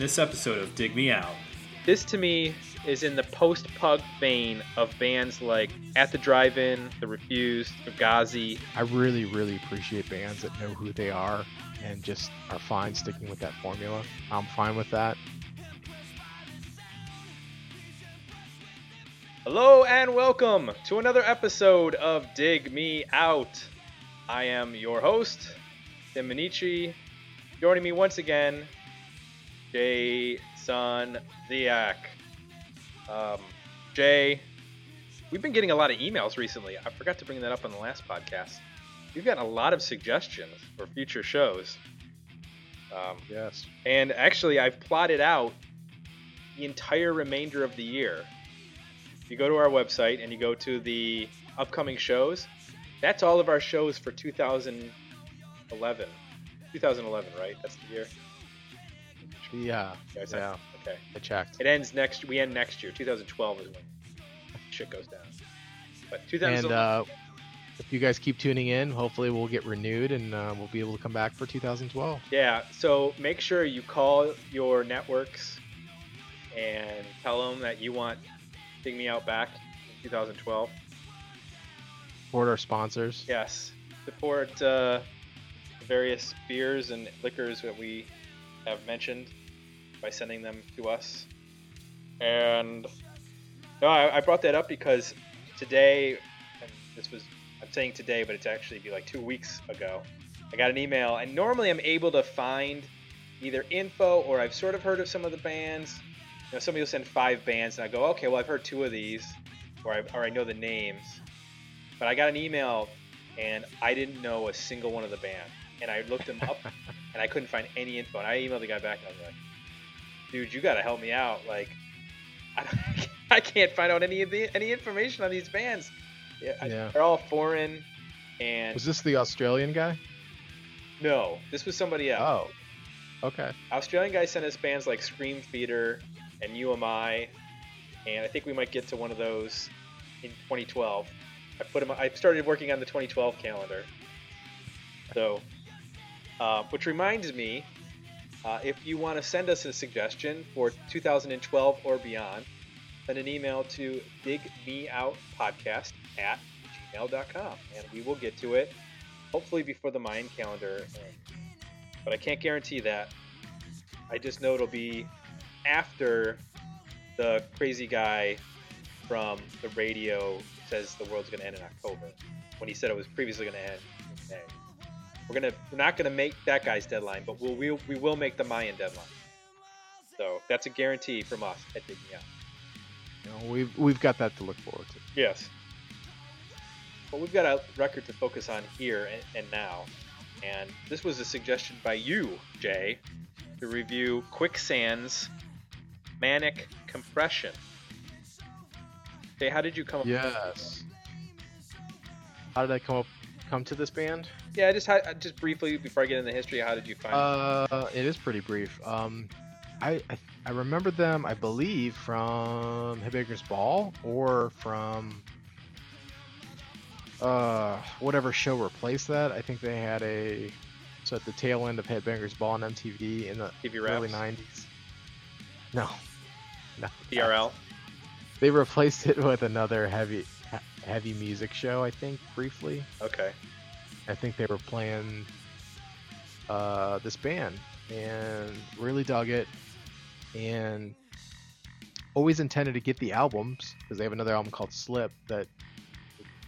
this episode of Dig Me Out. This to me is in the post punk vein of bands like At the Drive In, The Refused, Fugazi. I really, really appreciate bands that know who they are and just are fine sticking with that formula. I'm fine with that. Hello and welcome to another episode of Dig Me Out. I am your host, Tim Minneci. Joining me once again, Jason Ziak. Um, Jay, we've been getting a lot of emails recently. I forgot to bring that up on the last podcast. We've gotten a lot of suggestions for future shows. Um, Yes. and actually, I've plotted out the entire remainder of the year. If you go to our website and you go to the upcoming shows, that's all of our shows for 2011. 2011, right? That's the year. Yeah. Yeah, Yeah. Okay. I checked. It ends next. We end next year. 2012 is when shit goes down. But And 2011. uh, if you guys keep tuning in, hopefully we'll get renewed and uh, we'll be able to come back for 2012. Yeah, so make sure you call your networks and tell them that you want Dig Me Out back in 2012. Support our sponsors. Yes, support uh, various beers and liquors that we have mentioned by sending them to us. And no, I, I brought that up because today, and this was I'm saying today, but it's actually be like two weeks ago. I got an email, and normally I'm able to find either info or I've sort of heard of some of the bands. You know, somebody will send five bands, and I go, okay, well I've heard two of these, or I, or I know the names. But I got an email, and I didn't know a single one of the band, and I looked them up, and I couldn't find any info. And I emailed the guy back, and I was like, dude, you got to help me out. Like, I, don't, I can't find out any of the any information on these bands. Yeah, I- they're all foreign, and Was this the Australian guy? no, this was somebody else. Oh. Okay. Australian guy sent us bands like Scream Theater and UMI, and I think we might get to one of those in 2012. I put them. I started working on the 2012 calendar. So, uh, which reminds me, uh, if you want to send us a suggestion for 2012 or beyond, send an email to digmeoutpodcast at gmail.com, and we will get to it. Hopefully before the Mayan calendar, but I can't guarantee that. I just know it'll be after the crazy guy from the radio says the world's going to end in October, when he said it was previously going to end. We're gonna we're not gonna make that guy's deadline, but we'll, we'll we will make the Mayan deadline. So that's a guarantee from us at Dig Me Out. You know, we've we've got that to look forward to. Yes. But we've got a record to focus on here and, and now. And this was a suggestion by you, Jay, to review Quicksand's Manic Compression. Jay, how did you come up Yes. How did I come up come to this band? Yeah, just how, just briefly before I get into the history, how did you find it? Uh, it is pretty brief. Um, I, I I remember them, I believe, from Headbangers Ball or from uh whatever show replaced that. I think they had a so at the tail end of Headbangers Ball on MTV in the TV early Raps? '90s. No, no. DRL? They replaced it with another heavy he- heavy music show. I think briefly. Okay. I think they were playing uh, this band and really dug it and always intended to get the albums because they have another album called Slip that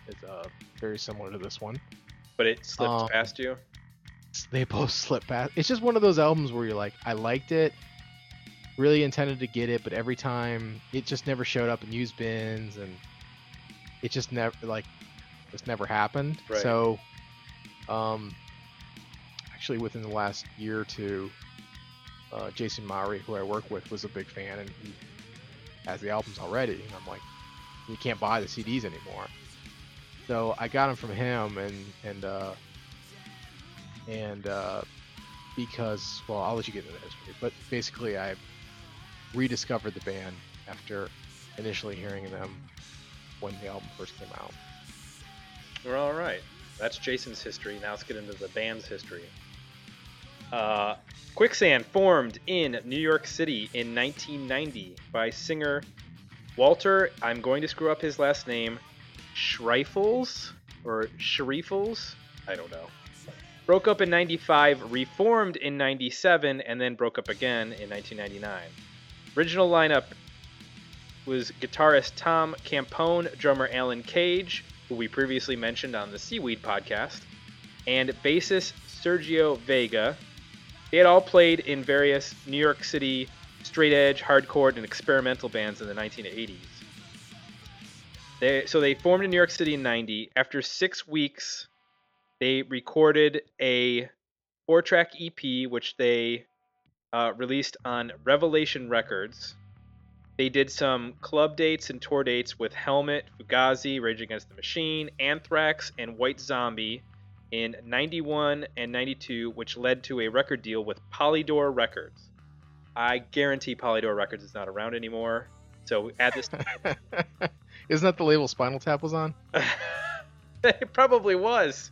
is uh, very similar to this one. But it slipped Um, past you? They both slip past. It's just one of those albums where you're like, I liked it, really intended to get it, but every time it just never showed up in used bins and it just never like just never happened. Right. So, um, actually within the last year or two, uh, Jason Maury, who I work with, was a big fan and he has the albums already. And I'm like, you can't buy the CDs anymore. So I got them from him and and uh, and uh, because well I'll let you get into the history but basically I rediscovered the band after initially hearing them when the album first came out We're all right. That's Jason's history. Now let's get into the band's history. Uh, Quicksand formed in New York City in 1990 by singer Walter. I'm going to screw up his last name. Schreifels or Schreifels? I don't know. Broke up in 95, reformed in 97, and then broke up again in 1999. Original lineup was guitarist Tom Capone, drummer Alan Cage, who we previously mentioned on the Seaweed podcast, and bassist Sergio Vega. They had all played in various New York City straight edge, hardcore, and experimental bands in the 1980s. They, so they formed in New York City in 90. After six weeks, they recorded a four track EP, which they uh, released on Revelation Records. They did some club dates and tour dates with Helmet, Fugazi, Rage Against the Machine, Anthrax, and White Zombie in 91 and 92, which led to a record deal with Polydor Records. I guarantee Polydor Records is not around anymore. So add this. time, Isn't that the label Spinal Tap was on? it probably was.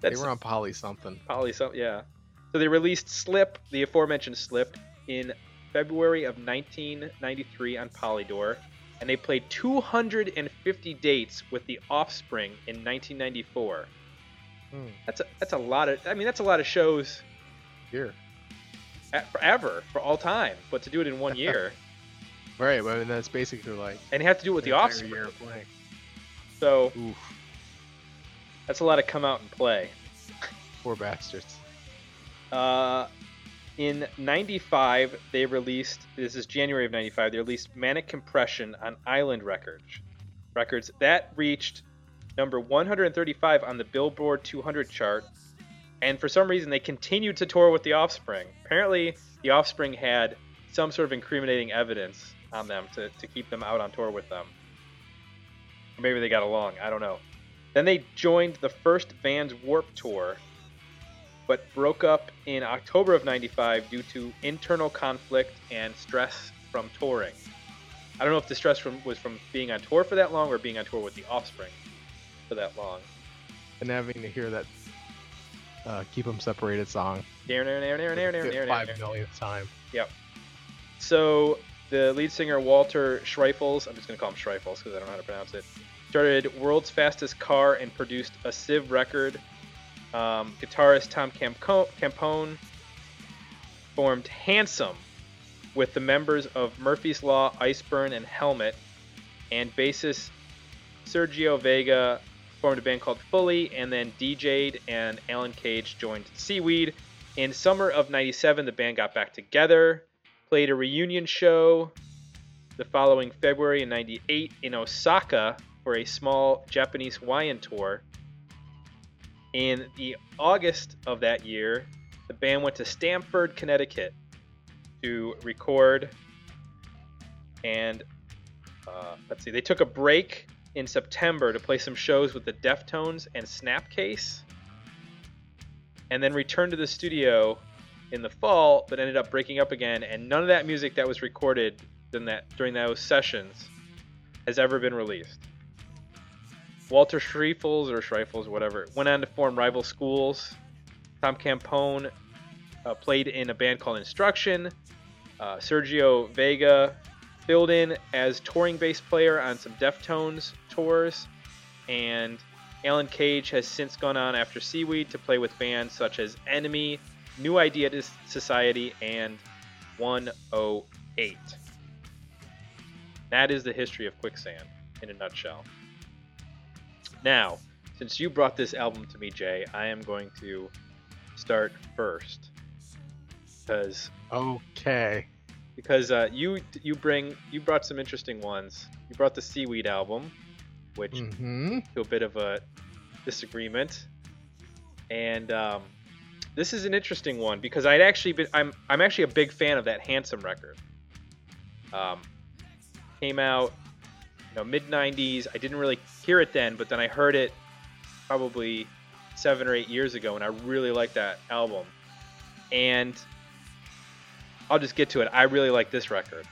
That's they were on Poly something. Poly something, yeah. So they released Slip, the aforementioned Slip, in February of 1993 on Polydor, and they played 250 dates with the Offspring in 1994. Hmm. That's a, that's a lot of. I mean, that's a lot of shows. Here. Forever, for all time, but to do it in one year. right, but I mean, that's basically like. And you have to do it with the Offspring. Year of playing. So. Oof. That's a lot of come out and play. Poor bastards. Uh, in 95 they released this is january of 95 they released manic compression on island records. Records that reached number 135 on the billboard 200 chart and for some reason they continued to tour with the offspring. Apparently the offspring had some sort of incriminating evidence on them to, to keep them out on tour with them. Maybe they got along i don't know. Then they joined the first Vans warp tour but broke up in October of 95 due to internal conflict and stress from touring. I don't know if the stress from, was from being on tour for that long or being on tour with the Offspring for that long. And having to hear that uh, "Keep Them Separated" song five millionth time. Yep. So the lead singer Walter Schreifels, I'm just going to call him Schreifels because I don't know how to pronounce it, started World's Fastest Car and produced a Civ record um, guitarist Tom Capone formed Handsome with the members of Murphy's Law, Iceburn, and Helmet, and bassist Sergio Vega formed a band called Fully, and then DJ'd and Alan Cage joined Seaweed. In summer of 97, the band got back together, played a reunion show the following February in 98 in Osaka for a small Japanese Hawaiian tour. In the August of that year, the band went to Stamford, Connecticut to record. And uh, let's see, they took a break in September to play some shows with the Deftones and Snapcase, and then returned to the studio in the fall, but ended up breaking up again. And none of that music that was recorded that during those sessions has ever been released. Walter Schreifels or Schreifels, whatever, went on to form rival schools. Tom Capone uh, played in a band called Instruction. Uh, Sergio Vega filled in as touring bass player on some Deftones tours, and Alan Cage has since gone on after Seaweed to play with bands such as Enemy, New Idea Society, and 108. That is the history of Quicksand in a nutshell. Now, since you brought this album to me, Jay, I am going to start first because okay because uh, you you bring you brought some interesting ones. You brought the Seaweed album, which mm-hmm. to a bit of a disagreement, and um, this is an interesting one because I'd actually been I'm I'm actually a big fan of that Handsome record. Um, came out you know mid 90s i didn't really hear it then but then i heard it probably seven or eight years ago and i really liked that album. And i'll just get to it. I really like this record.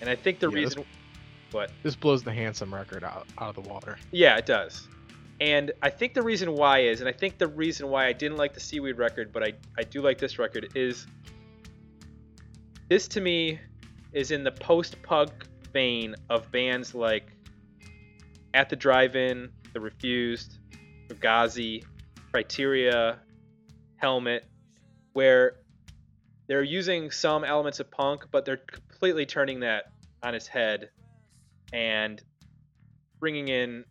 And i think the yeah, reason this, what? this blows the handsome record out, out of the water. Yeah it does. And I think the reason why is, and I think the reason why I didn't like the Seaweed record, but I, I do like this record, is this to me is in the post punk vein of bands like At the Drive In, The Refused, Fugazi, Criteria, Helmet, where they're using some elements of punk, but they're completely turning that on its head and bringing in,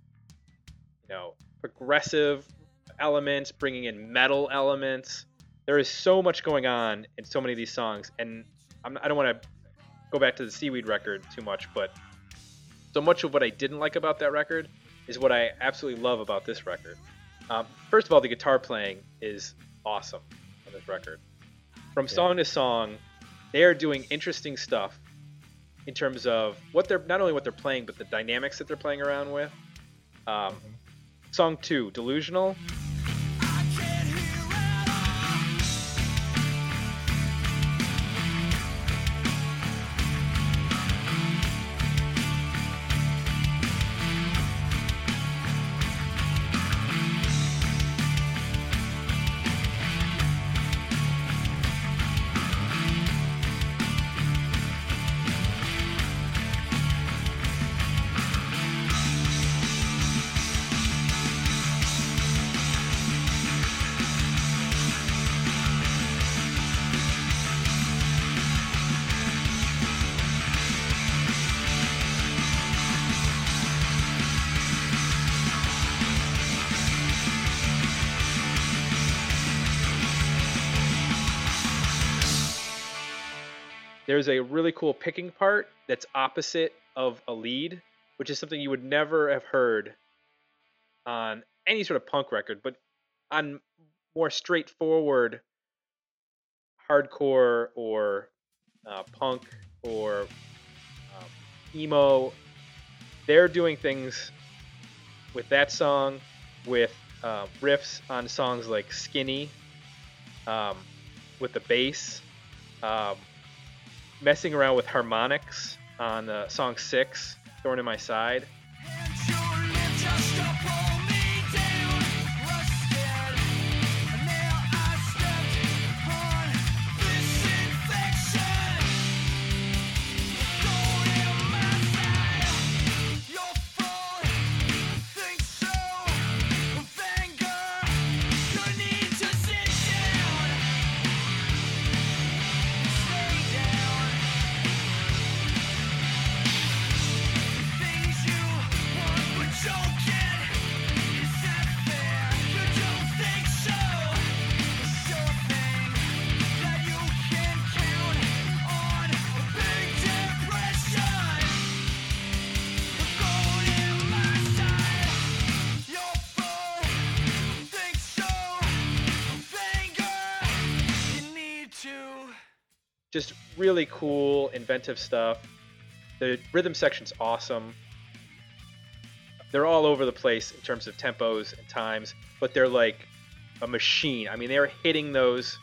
you know, progressive elements, bringing in metal elements. There is so much going on in so many of these songs, and I'm, I do not want to go back to the Seaweed record too much, but so much of what I didn't like about that record is what I absolutely love about this record. Um, first of all, the guitar playing is awesome on this record. From yeah. song to song, they are doing interesting stuff in terms of what they're not only what they're playing, but the dynamics that they're playing around with. Um, mm-hmm. Song two, Delusional. There's a really cool picking part that's opposite of a lead, which is something you would never have heard on any sort of punk record, but on more straightforward hardcore or uh, punk or um, emo, they're doing things with that song, with uh, riffs on songs like Skinny, um, with the bass. Um, messing around with harmonics on uh, song six, Thorn in My Side. Really cool, inventive stuff. The rhythm section's awesome. They're all over the place in terms of tempos and times, but they're like a machine. I mean, they're hitting those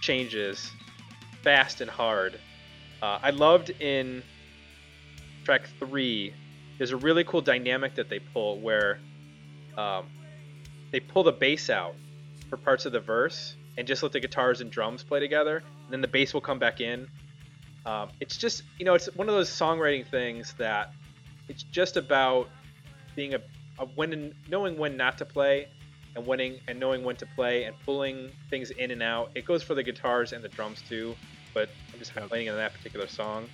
changes fast and hard. Uh, I loved in track three. There's a really cool dynamic that they pull where um, they pull the bass out for parts of the verse and just let the guitars and drums play together and then the bass will come back in. Um, it's just you know it's one of those songwriting things that it's just about being a, a when knowing when not to play and winning and knowing when to play and pulling things in and out. It goes for the guitars and the drums too, but I'm just complaining on that particular song.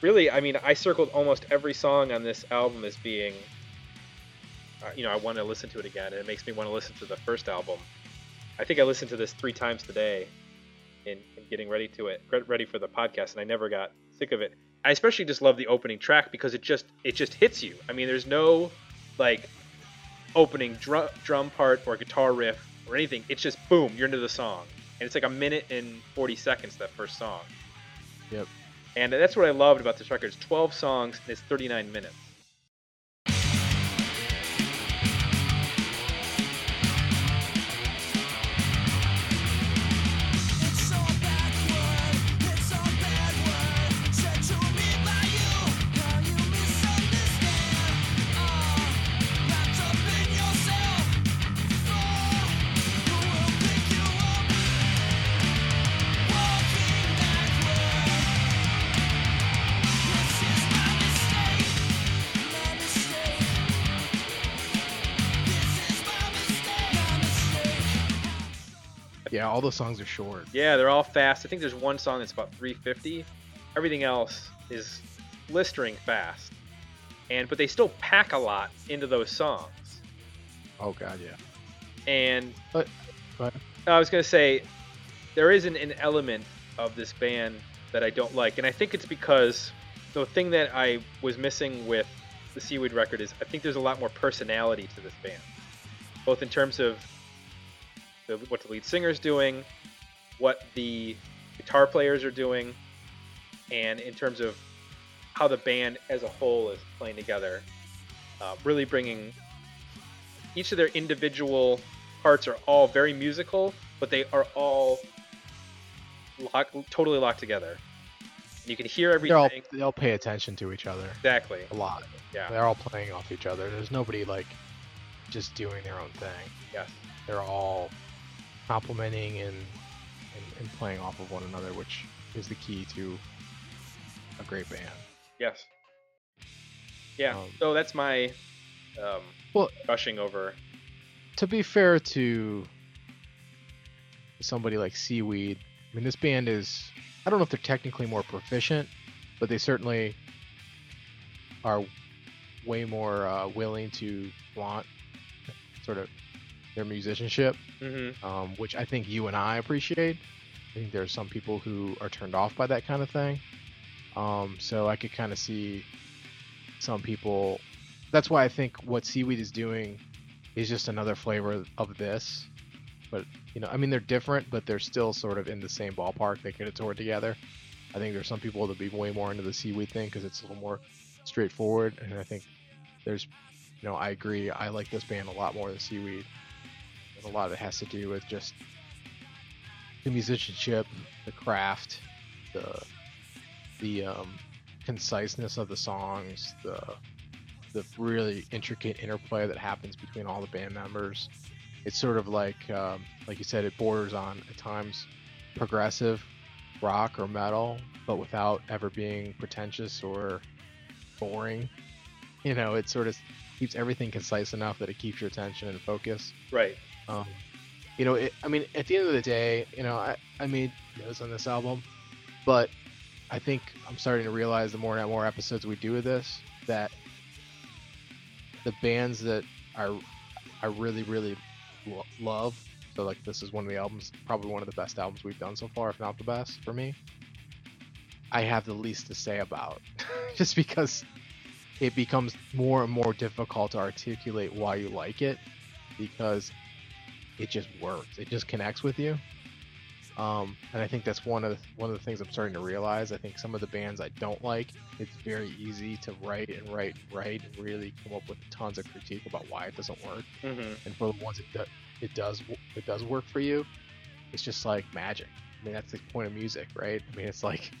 Really, I mean, I circled almost every song on this album as being, uh, you know, I want to listen to it again, and it makes me want to listen to the first album. I think I listened to this three times today in, in getting ready to it, ready for the podcast, and I never got sick of it. I especially just love the opening track because it just it just hits you. I mean, there's no like opening drum drum part or guitar riff or anything. It's just boom, you're into the song, and it's like a minute and 40 seconds that first song. Yep. And that's what I loved about this record. It's 12 songs and it's 39 minutes. All those songs are short. Yeah, they're all fast. I think there's one song that's about 350. Everything else is blistering fast. And but they still pack a lot into those songs. Oh god, yeah. And uh, But- but- I was gonna say there is an, an element of this band that I don't like, and I think it's because the thing that I was missing with the Seaweed record is I think there's a lot more personality to this band, both in terms of the, what the lead singer's doing, what the guitar players are doing, and in terms of how the band as a whole is playing together. Uh, really bringing each of their individual parts are all very musical, but they are all lock, totally locked together. You can hear They're all everything. they all pay attention to each other Exactly. a lot. Yeah. They're all playing off each other. There's nobody like just doing their own thing. Yes. They're all complimenting and, and, and playing off of one another, which is the key to a great band. Yes. Yeah. Um, so that's my um, Well- gushing over. to be fair to somebody like Seaweed, I mean, this band is, I don't know if they're technically more proficient, but they certainly are way more uh, willing to flaunt sort of their musicianship, hmm um, which I think you and I appreciate. I think there's some people who are turned off by that kind of thing. Um, so I could kind of see some people. That's why I think what Seaweed is doing is just another flavor of this. But you know, I mean, they're different, but they're still sort of in the same ballpark. They could have toured together. I think there's some people that be way more into the Seaweed thing because it's a little more straightforward, and I think there's, you know, I agree. I like this band a lot more than Seaweed. A lot of it has to do with just the musicianship, the craft, the the um, conciseness of the songs, the the really intricate interplay that happens between all the band members. It's sort of like, um, like you said, it borders on at times progressive rock or metal, but without ever being pretentious or boring. You know, it sort of keeps everything concise enough that it keeps your attention and focus. Right. Um, you know, it, I mean, at the end of the day, you know, I, I made notes on this album, but I think I'm starting to realize the more and more episodes we do of this that the bands that I I really really lo- love. So like this is one of the albums, probably one of the best albums we've done so far, if not the best for me. I have the least to say about, just because it becomes more and more difficult to articulate why you like it, because it just works. It just connects with you. Um, and I think that's one of the, one of the things I'm starting to realize. I think some of the bands I don't like, it's very easy to write and write and write and really come up with tons of critique about why it doesn't work. hmm And for the ones it do, it does it does work for you, it's just like magic. I mean that's the point of music, right? I mean it's like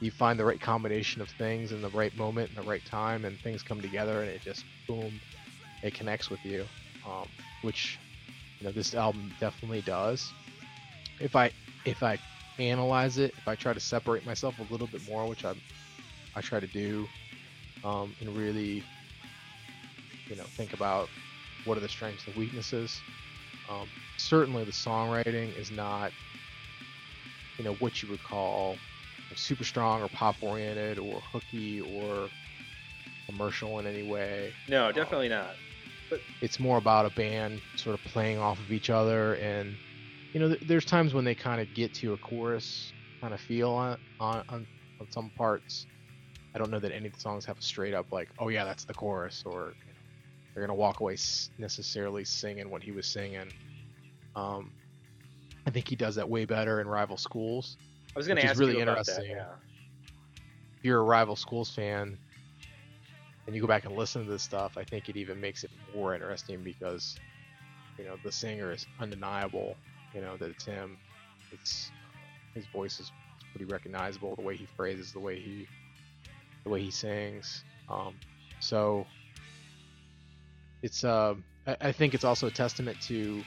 you find the right combination of things in the right moment and the right time, and things come together, and it just boom, it connects with you. Um, which you know this album definitely does. If I if I analyze it, if I try to separate myself a little bit more, which I I try to do, um, and really you know think about what are the strengths and weaknesses. Um, certainly, the songwriting is not you know what you would call super strong or pop oriented or hooky or commercial in any way No, definitely not. It's more about a band sort of playing off of each other and you know th- there's times when they kind of get to a chorus kind of feel on, on on on some parts i don't know that any of the songs have a straight up like oh yeah that's the chorus or you know, they're gonna walk away s- necessarily singing what he was singing um i think he does that way better in rival schools I was going to ask really you about that. interesting. Yeah. if you're a rival schools fan and you go back and listen to this stuff, I think it even makes it more interesting because you know the singer is undeniable. You know that it's him. It's his voice is pretty recognizable. The way he phrases, the way he, the way he sings. Um, so it's uh, I, I think it's also a testament to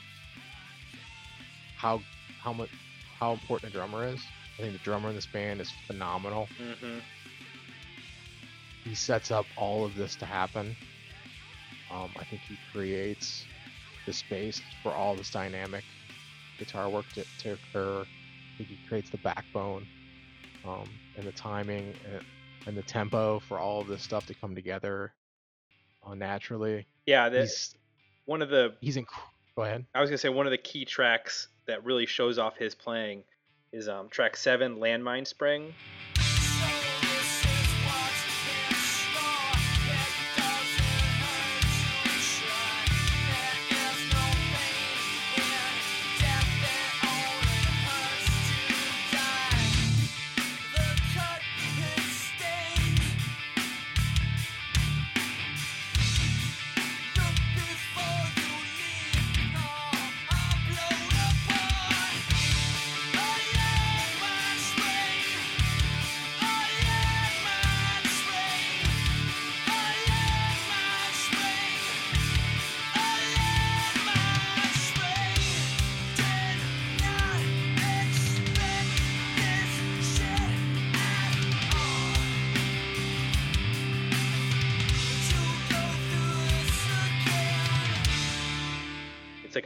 how how much how important a drummer is. I think the drummer in this band is phenomenal hmm he sets up all of this to happen. Um, I think he creates the space for all this dynamic guitar work to, to occur. I think he creates the backbone um, and the timing and, and the tempo for all of this stuff to come together uh, naturally. Yeah, He's one of the he's inc- go ahead. I was gonna say one of the key tracks that really shows off his playing is um, track seven, Landmine Spring.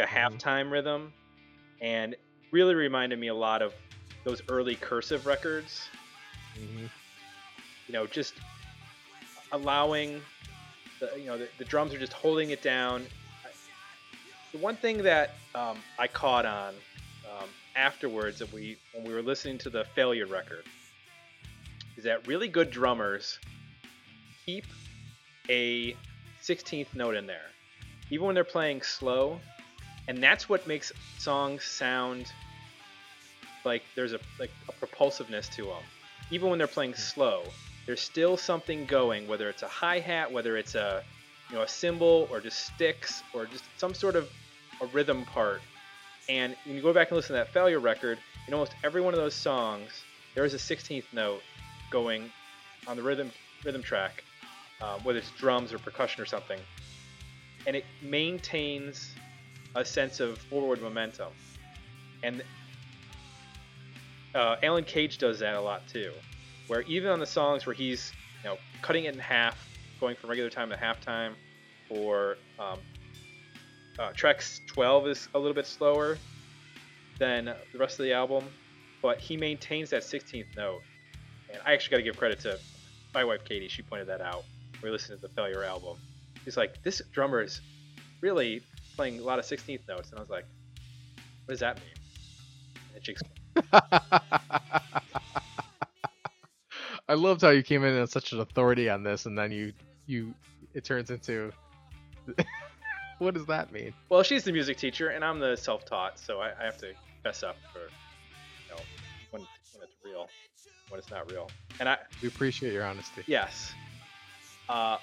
A Mhm. halftime rhythm, and really reminded me a lot of those early cursive records. hmm You know, just allowing the you know the, the drums are just holding it down. The one thing that um, I caught on um, afterwards that we when we were listening to the Failure record is that really good drummers keep a 16th note in there, even when they're playing slow, and that's what makes songs sound like there's a like a propulsiveness to them. Even when they're playing slow, there's still something going, whether it's a hi hat, whether it's a you know a cymbal or just sticks or just some sort of a rhythm part. And when you go back and listen to that failure record, in almost every one of those songs, there is a 16th note going on the rhythm rhythm track, um, whether it's drums or percussion or something, and it maintains a sense of forward momentum. And uh, Alan Cage does that a lot too, where even on the songs where he's you know cutting it in half, going from regular time to halftime, or um, uh, track 12 is a little bit slower than the rest of the album, but he maintains that 16th note. And I actually got to give credit to my wife Katie. She pointed that out. We listened to the Failure album. He's like, this drummer is really playing a lot of 16th notes, and I was like, what does that mean? And she explained. I loved how you came in as such an authority on this, and then you you it turns into what does that mean? Well, she's the music teacher, and I'm the self-taught, so I, I have to fess up for you know when when it's real, when it's not real. And I We appreciate your honesty, yes, uh,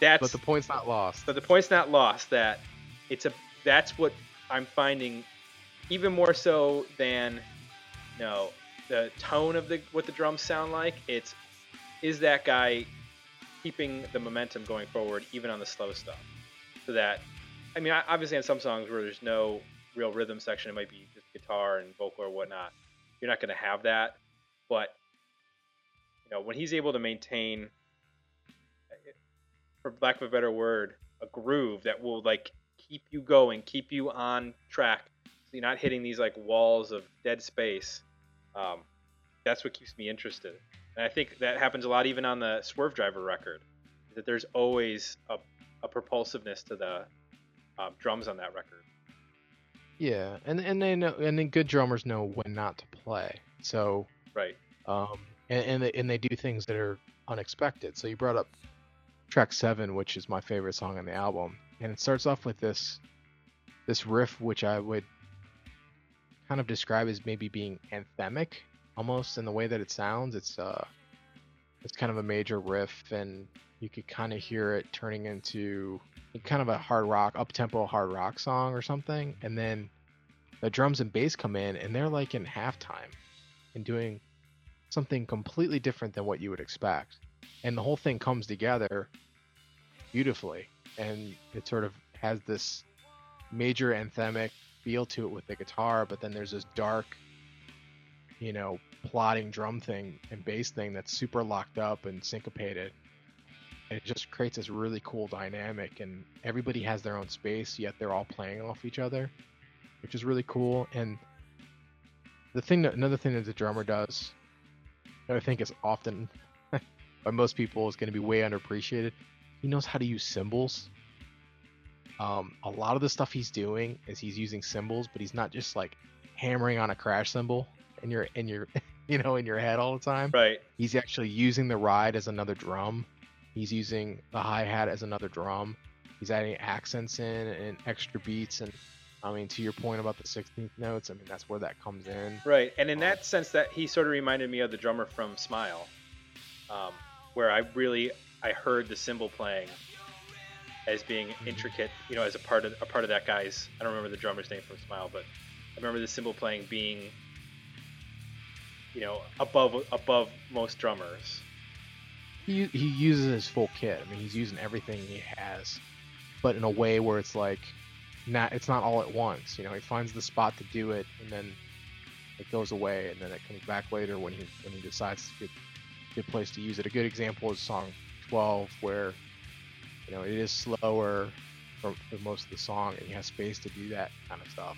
that's but the point's not lost. but the point's not lost that it's a that's what I'm finding even more so than you know the tone of the what the drums sound like. It's is that guy keeping the momentum going forward even on the slow stuff. So that I mean, obviously on some songs where there's no real rhythm section, it might be just guitar and vocal or whatnot. You're not going to have that, but you know when he's able to maintain for lack of a better word, a groove that will like keep you going, keep you on track. So you're not hitting these like walls of dead space. Um, that's what keeps me interested. And I think that happens a lot even on the Swervedriver record. That there's always a, a propulsiveness to the um, drums on that record. Yeah, and and they know, and then good drummers know when not to play. So, Right. um, and and they, and they do things that are unexpected. So you brought up track seven, which is my favorite song on the album, and it starts off with this this riff, which I would kind of describe as maybe being anthemic, almost in the way that it sounds. It's uh, it's kind of a major riff, and you could kind of hear it turning into kind of a hard rock, up tempo hard rock song or something, and then the drums and bass come in, and they're like in halftime and doing something completely different than what you would expect, and the whole thing comes together beautifully, and it sort of has this major anthemic feel to it with the guitar, but then there's this dark, you know, plotting drum thing and bass thing that's super locked up and syncopated. It just creates this really cool dynamic, and everybody has their own space, yet they're all playing off each other. which is really cool. And the thing, that, another thing that the drummer does, that I think is often by most people is going to be way underappreciated. He knows how to use cymbals. Um, a lot of the stuff he's doing is he's using cymbals, but he's not just like hammering on a crash cymbal in your in your you know in your head all the time. Right. He's actually using the ride as another drum. He's using the hi hat as another drum. He's adding accents in and extra beats and I mean to your point about the 16th notes, I mean that's where that comes in. Right. And in Um, that sense, that he sort of reminded me of the drummer from Smile, um, where I really I heard the cymbal playing as being Mm-hmm. intricate, you know, as a part of a part of that guy's. I don't remember the drummer's name from Smile, but I remember the cymbal playing being, you know, above above most drummers. he he uses his full kit. I mean, he's using everything he has, but in a way where it's like not it's not all at once. You know, he finds the spot to do it, and then it goes away, and then it comes back later when he when he decides to good place to use it. A good example is song 12, where you know it is slower for, for most of the song, and you have space to do that kind of stuff.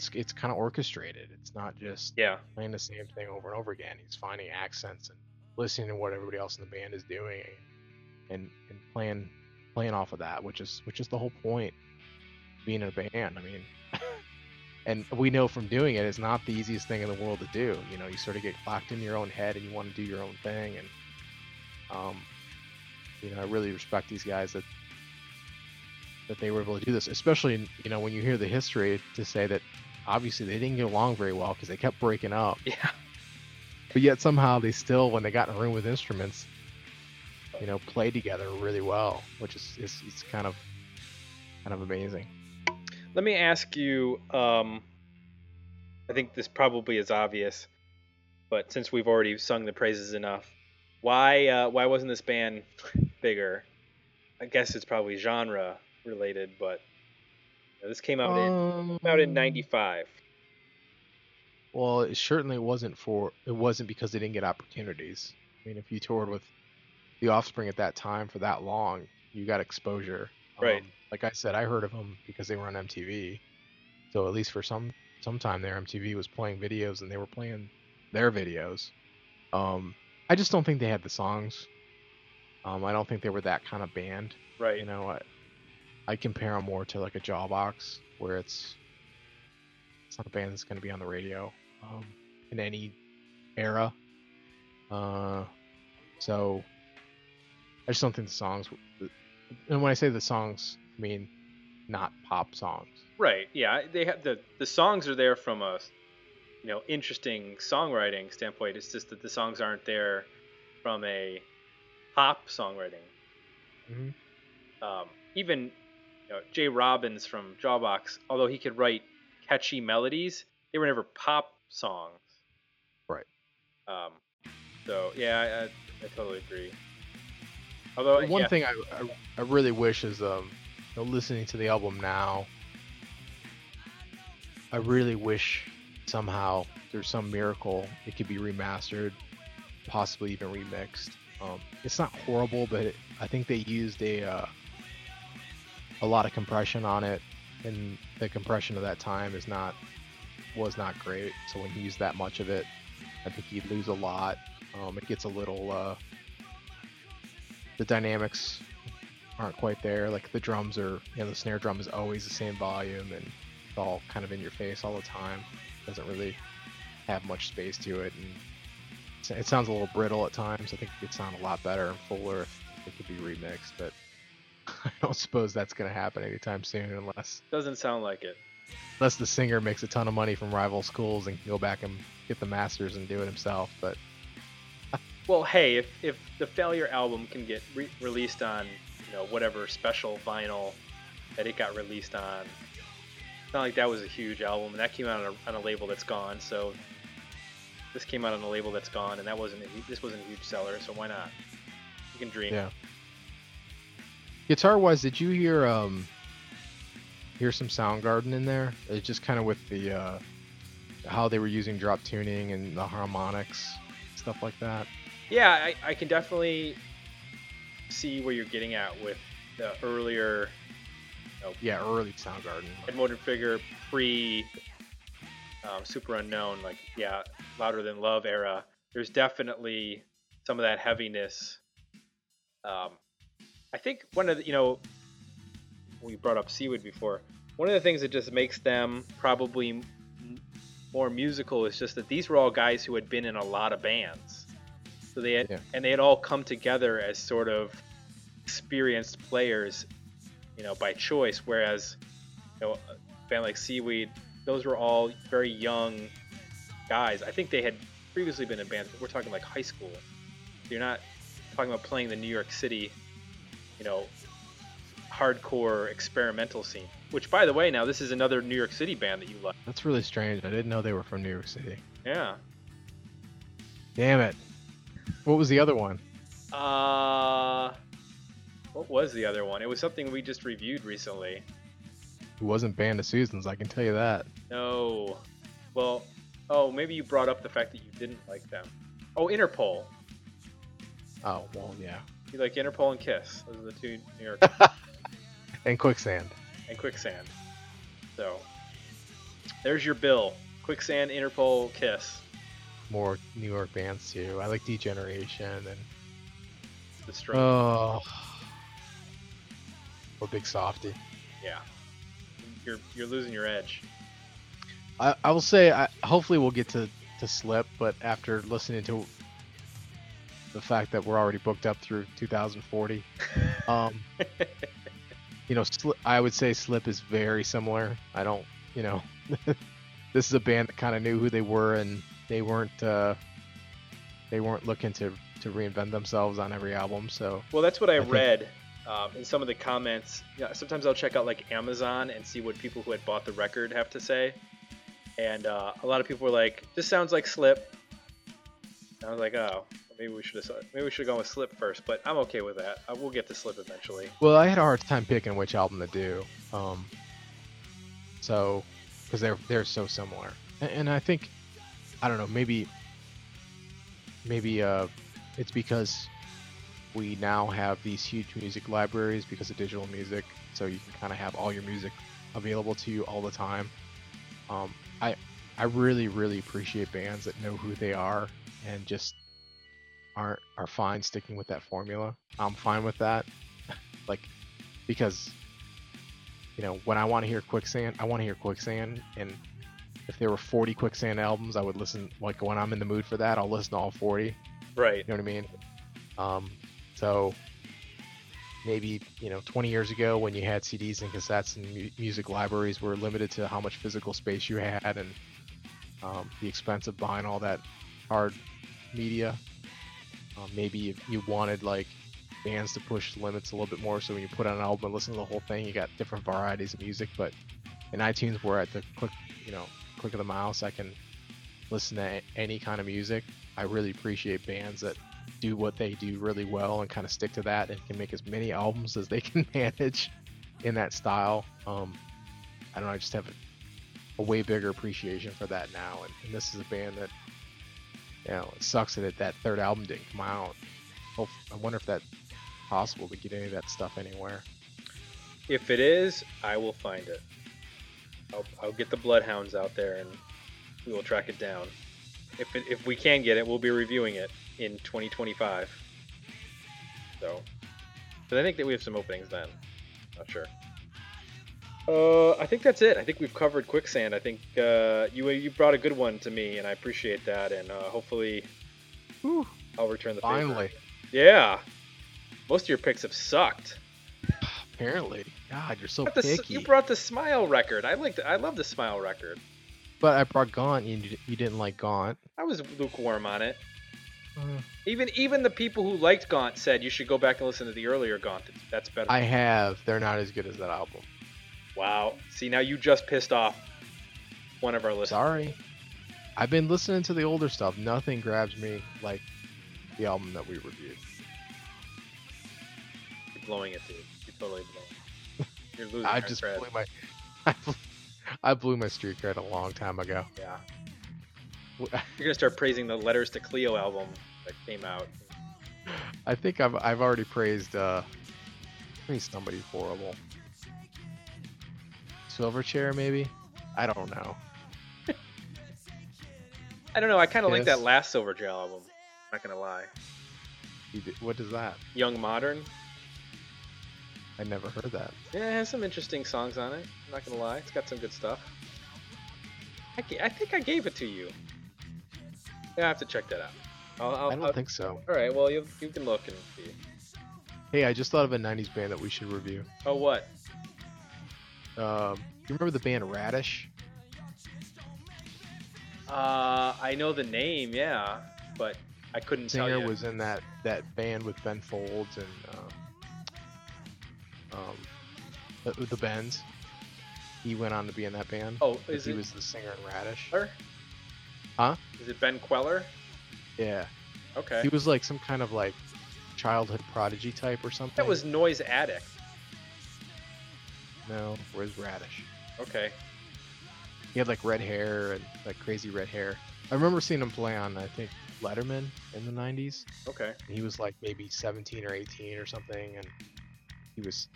It's it's kind of orchestrated. It's not just Yeah. playing the same thing over and over again. He's finding accents and listening to what everybody else in the band is doing, and and playing playing off of that, which is which is the whole point being in a band. I mean, and we know from doing it, it's not the easiest thing in the world to do. You know, you sort of get locked in your own head and you want to do your own thing, and um, you know, I really respect these guys that that they were able to do this, especially you know when you hear the history to say that obviously they didn't get along very well because they kept breaking up, Yeah. but yet somehow they still, when they got in a room with instruments, you know, played together really well, which is is, is kind of kind of amazing. Let me ask you. Um, I think this probably is obvious, but since we've already sung the praises enough, why uh, why wasn't this band bigger? I guess it's probably genre related, but you know, this came out in came out in Um, '95. Well, it certainly wasn't for it wasn't because they didn't get opportunities. I mean, if you toured with the Offspring at that time for that long, you got exposure. Right. Um, like I said, I heard of them because they were on MTV. So at least for some some time there, MTV was playing videos and they were playing their videos. Um, I just don't think they had the songs. Um, I don't think they were that kind of band. Right. You know, I, I compare them more to like a Jawbox, where it's it's not a band that's going to be on the radio um, in any era. Uh, so I just don't think the songs. And when I say the songs, I mean not pop songs. Right. Yeah. They have the the songs are there from a you know interesting songwriting standpoint. It's just that the songs aren't there from a pop songwriting. Mhm. Um, even you know, Jay Robbins from Jawbox, although he could write catchy melodies, they were never pop songs. Right. Um, so yeah, I, I, I totally agree. Although One yeah, thing I, I I really wish is um you know, listening to the album now. I really wish somehow there's some miracle it could be remastered, possibly even remixed. Um, it's not horrible, but it, I think they used a uh, a lot of compression on it, and the compression of that time is not was not great. So when he used that much of it, I think he'd lose a lot. Um, it gets a little uh, the dynamics aren't quite there. Like the drums are, you know, the snare drum is always the same volume and it's all kind of in your face all the time. Doesn't really have much space to it, and it sounds a little brittle at times. I think it could sound a lot better and fuller if it could be remixed, but I don't suppose that's going to happen anytime soon unless Doesn't sound like it. unless the singer makes a ton of money from rival schools and can go back and get the masters and do it himself. But Well, hey, if, if the Failure album can get re- released on, you know, whatever special vinyl that it got released on, it's not like that was a huge album, and that came out on a, on a label that's gone. So this came out on a label that's gone, and that wasn't a, this wasn't a huge seller. So why not? You can dream. yeah. Guitar wise, did you hear um hear some Soundgarden in there? It's just kind of with the uh how they were using drop tuning and the harmonics, stuff like that. Yeah, I, I can definitely see where you're getting at with the earlier Yeah, early Soundgarden. Badmotorfinger pre um, Superunknown, like yeah, Louder Than Love era. There's definitely some of that heaviness. Um, I think one of the, you know, we brought up Seaweed before. One of the things that just makes them probably m- more musical is just that these were all guys who had been in a lot of bands. So they had, Yeah. and they had all come together as sort of experienced players, you know, by choice. Whereas, you know, a band like Seaweed, those were all very young guys. I think they had previously been in bands, but we're talking like high school. You're not talking about playing the New York City, you know, hardcore experimental scene. Which, by the way, now this is another New York City band that you like. That's really strange. I didn't know they were from New York City. Yeah. Damn it. What was the other one? Uh, what was the other one? It was something we just reviewed recently. It wasn't Band of Susans, I can tell you that. No. Well, oh, maybe you brought up the fact that you didn't like them. Oh, Interpol. Oh, well, yeah. You like Interpol and Kiss. Those are the two New York And Quicksand. and Quicksand. So, there's your bill. Quicksand, Interpol, Kiss. More New York bands too. I like D Generation and The string. oh, a big softy. yeah. You're you're losing your edge. I, I will say, I, hopefully we'll get to, to Slip, but after listening to the fact that we're already booked up through 2040, um, you know, I would say Slip is very similar. I don't, you know, this is a band that kind of knew who they were and they weren't, uh, they weren't looking to, to reinvent themselves on every album. So Well, that's what I, I think- read um, in some of the comments. Yeah, sometimes I'll check out like Amazon and see what people who had bought the record have to say. And uh, a lot of people were like, "This sounds like Slip." And I was like, "Oh, maybe we should have maybe we should have gone with Slip first, But I'm okay with that. Uh, we'll get to Slip eventually. Well, I had a hard time picking which album to do. Um, so, because they're they're so similar, and, and I think, I don't know, maybe, maybe uh, it's because we now have these huge music libraries because of digital music, so you can kind of have all your music available to you all the time. Um, I I really really appreciate bands that know who they are and just aren't are fine sticking with that formula. I'm fine with that. like because you know, when I want to hear Quicksand, I want to hear Quicksand and if there were 40 Quicksand albums, I would listen like when I'm in the mood for that, I'll listen to all 40. Right. You know what I mean? Um, so maybe you know 20 years ago when you had CDs and cassettes and mu- music libraries were limited to how much physical space you had and um, the expense of buying all that hard media. Um, maybe you wanted like bands to push limits a little bit more, so when you put on an album and listen to the whole thing, you got different varieties of music. But in iTunes, where at the click, you know, click of the mouse, I can listen to any kind of music. I really appreciate bands that do what they do really well and kind of stick to that and can make as many albums as they can manage in that style. Um, I don't know. I just have a, a way bigger appreciation for that now. And, and this is a band that, you know, it sucks that that third album didn't come out. Hope, I wonder if that's possible to get any of that stuff anywhere. If it is, I will find it. I'll, I'll get the bloodhounds out there and we will track it down. If it, if we can get it, we'll be reviewing it in 2025. So, but I think that we have some openings then. Not sure. Uh, I think that's it. I think we've covered quicksand. I think uh, you you brought a good one to me, and I appreciate that. And uh, hopefully, Whew, I'll return the favor. finally. Yeah. Most of your picks have sucked. Apparently. God, you're so But the picky. you brought the smile record. I liked. I love the smile record. But I brought Gaunt. and You, you didn't like Gaunt. I was lukewarm on it. Uh, Even even the people who liked Gaunt said you should go back and listen to the earlier Gaunt. That's better. I have. They're not as good as that album. Wow. See now you just pissed off one of our listeners. Sorry. I've been listening to the older stuff. Nothing grabs me like the album that we reviewed. You're blowing it, dude. You're totally blowing. it. You're losing. I just cred. blew my. I blew, I blew my streak cred a long time ago. Yeah. You're gonna start praising the Letters to Cleo album that came out. I think I've I've already praised uh praised somebody horrible. Silverchair maybe? I don't know. I don't know. I kind of like that last Silverchair album. Not gonna lie. What is that? Young Modern. I never heard that. Yeah, it has some interesting songs on it. I'm not gonna lie. It's got some good stuff. I, I think I gave it to you. Yeah, I have to check that out. I'll, I'll, I don't I'll- think so. All right. Well, you you can look and see. Hey, I just thought of a '90s band that we should review. Oh, what? Um, you remember the band Radish? Uh, I know the name, yeah, but I couldn't tell Singer you. was in that that band with Ben Folds and um, um, the, the Bens. He went on to be in that band. oh, is he it was the singer in Radish. Kweller? Huh? Is it Ben Kweller? Yeah, Okay. he was like some kind of like childhood prodigy type or something. That was Noise Addict. no. Where's Radish? Okay. He had like red hair and like crazy red hair. I remember seeing him play on I think Letterman in the '90s. Okay. and he was like maybe 17 or 18 or something and he was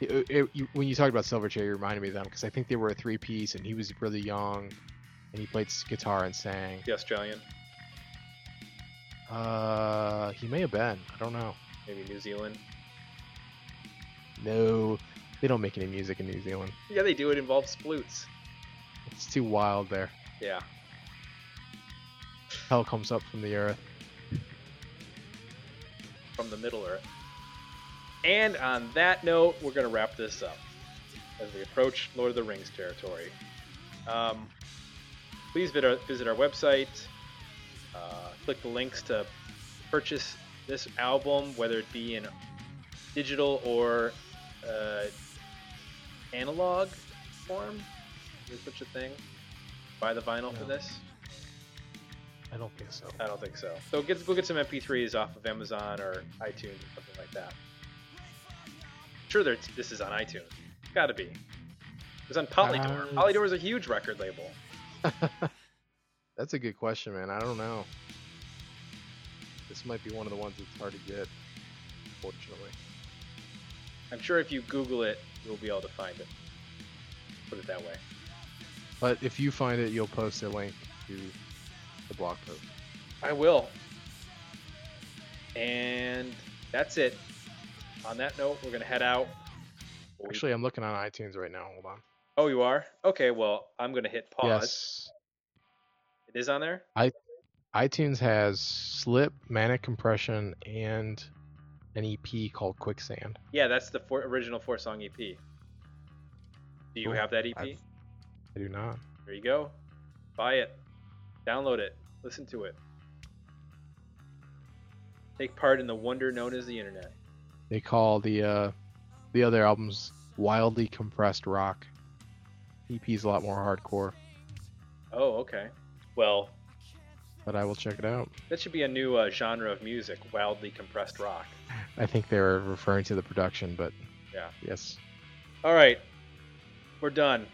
it, it, you, when you talked about Silverchair, you reminded me of them because I think they were a three piece and he was really young and he played guitar and sang. The Australian, Uh, he may have been. I don't know. maybe New Zealand. No, they don't make any music in New Zealand. Yeah, they do. It involves sploots. It's too wild there. Yeah. Hell comes up from the earth. from the Middle Earth. And on that note, we're going to wrap this up as we approach Lord of the Rings territory. Um, please visit our, visit our website, uh, click the links to purchase this album, whether it be in digital or uh, analog form. Is such a thing? Buy the vinyl for this? I don't think so. I don't think so. So get go get some MP3s off of Amazon or iTunes or something like that. Sure, there's this is on iTunes. Got to be. It's on Polydor. Uh, Polydor is a huge record label. That's a good question, man. I don't know. This might be one of the ones that's hard to get, fortunately. I'm sure if you Google it, you'll be able to find it. Put it that way. But if you find it, you'll post a link to the blog post. I will. And that's it. On that note, we're gonna head out. Actually, I'm looking on iTunes right now. Hold on. oh, you are? Okay. Well, I'm gonna hit pause. Yes. It is on there. I iTunes has Slip, Manic Compression, and an EP called Quicksand. Yeah, that's the four, original four song EP. Do you Cool. have that EP? I've- I do not. There you go. Buy it. Download it. Listen to it. Take part in the wonder known as the internet. They call the uh, the other albums wildly compressed rock. EP's a lot more hardcore, Oh, okay. Well, but I will check it out. that should be a new uh, genre of music wildly compressed rock. I think they were referring to the production, but Yeah. yes. All right. We're done.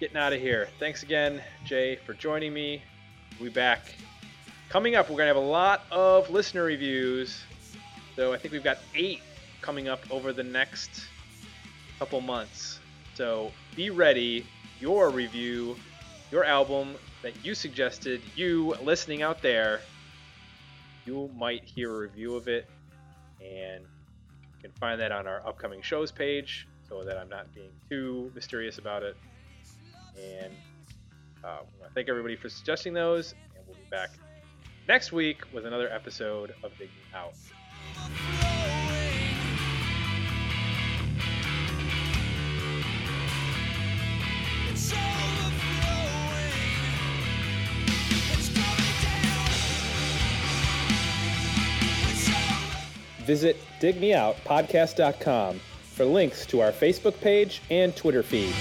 Getting out of here. Thanks again, Jay, for joining me. We'll be back. Coming up, we're going to have a lot of listener reviews. So I think we've got eight coming up over the next couple months. So be ready your review, your album that you suggested, you listening out there, you might hear a review of it. And you can find that on our upcoming shows page so that I'm not being too mysterious about it. And uh, want to thank everybody for suggesting those. And we'll be back next week with another episode of Dig Me Out. Visit digmeoutpodcast.com for links to our Facebook page and Twitter feed.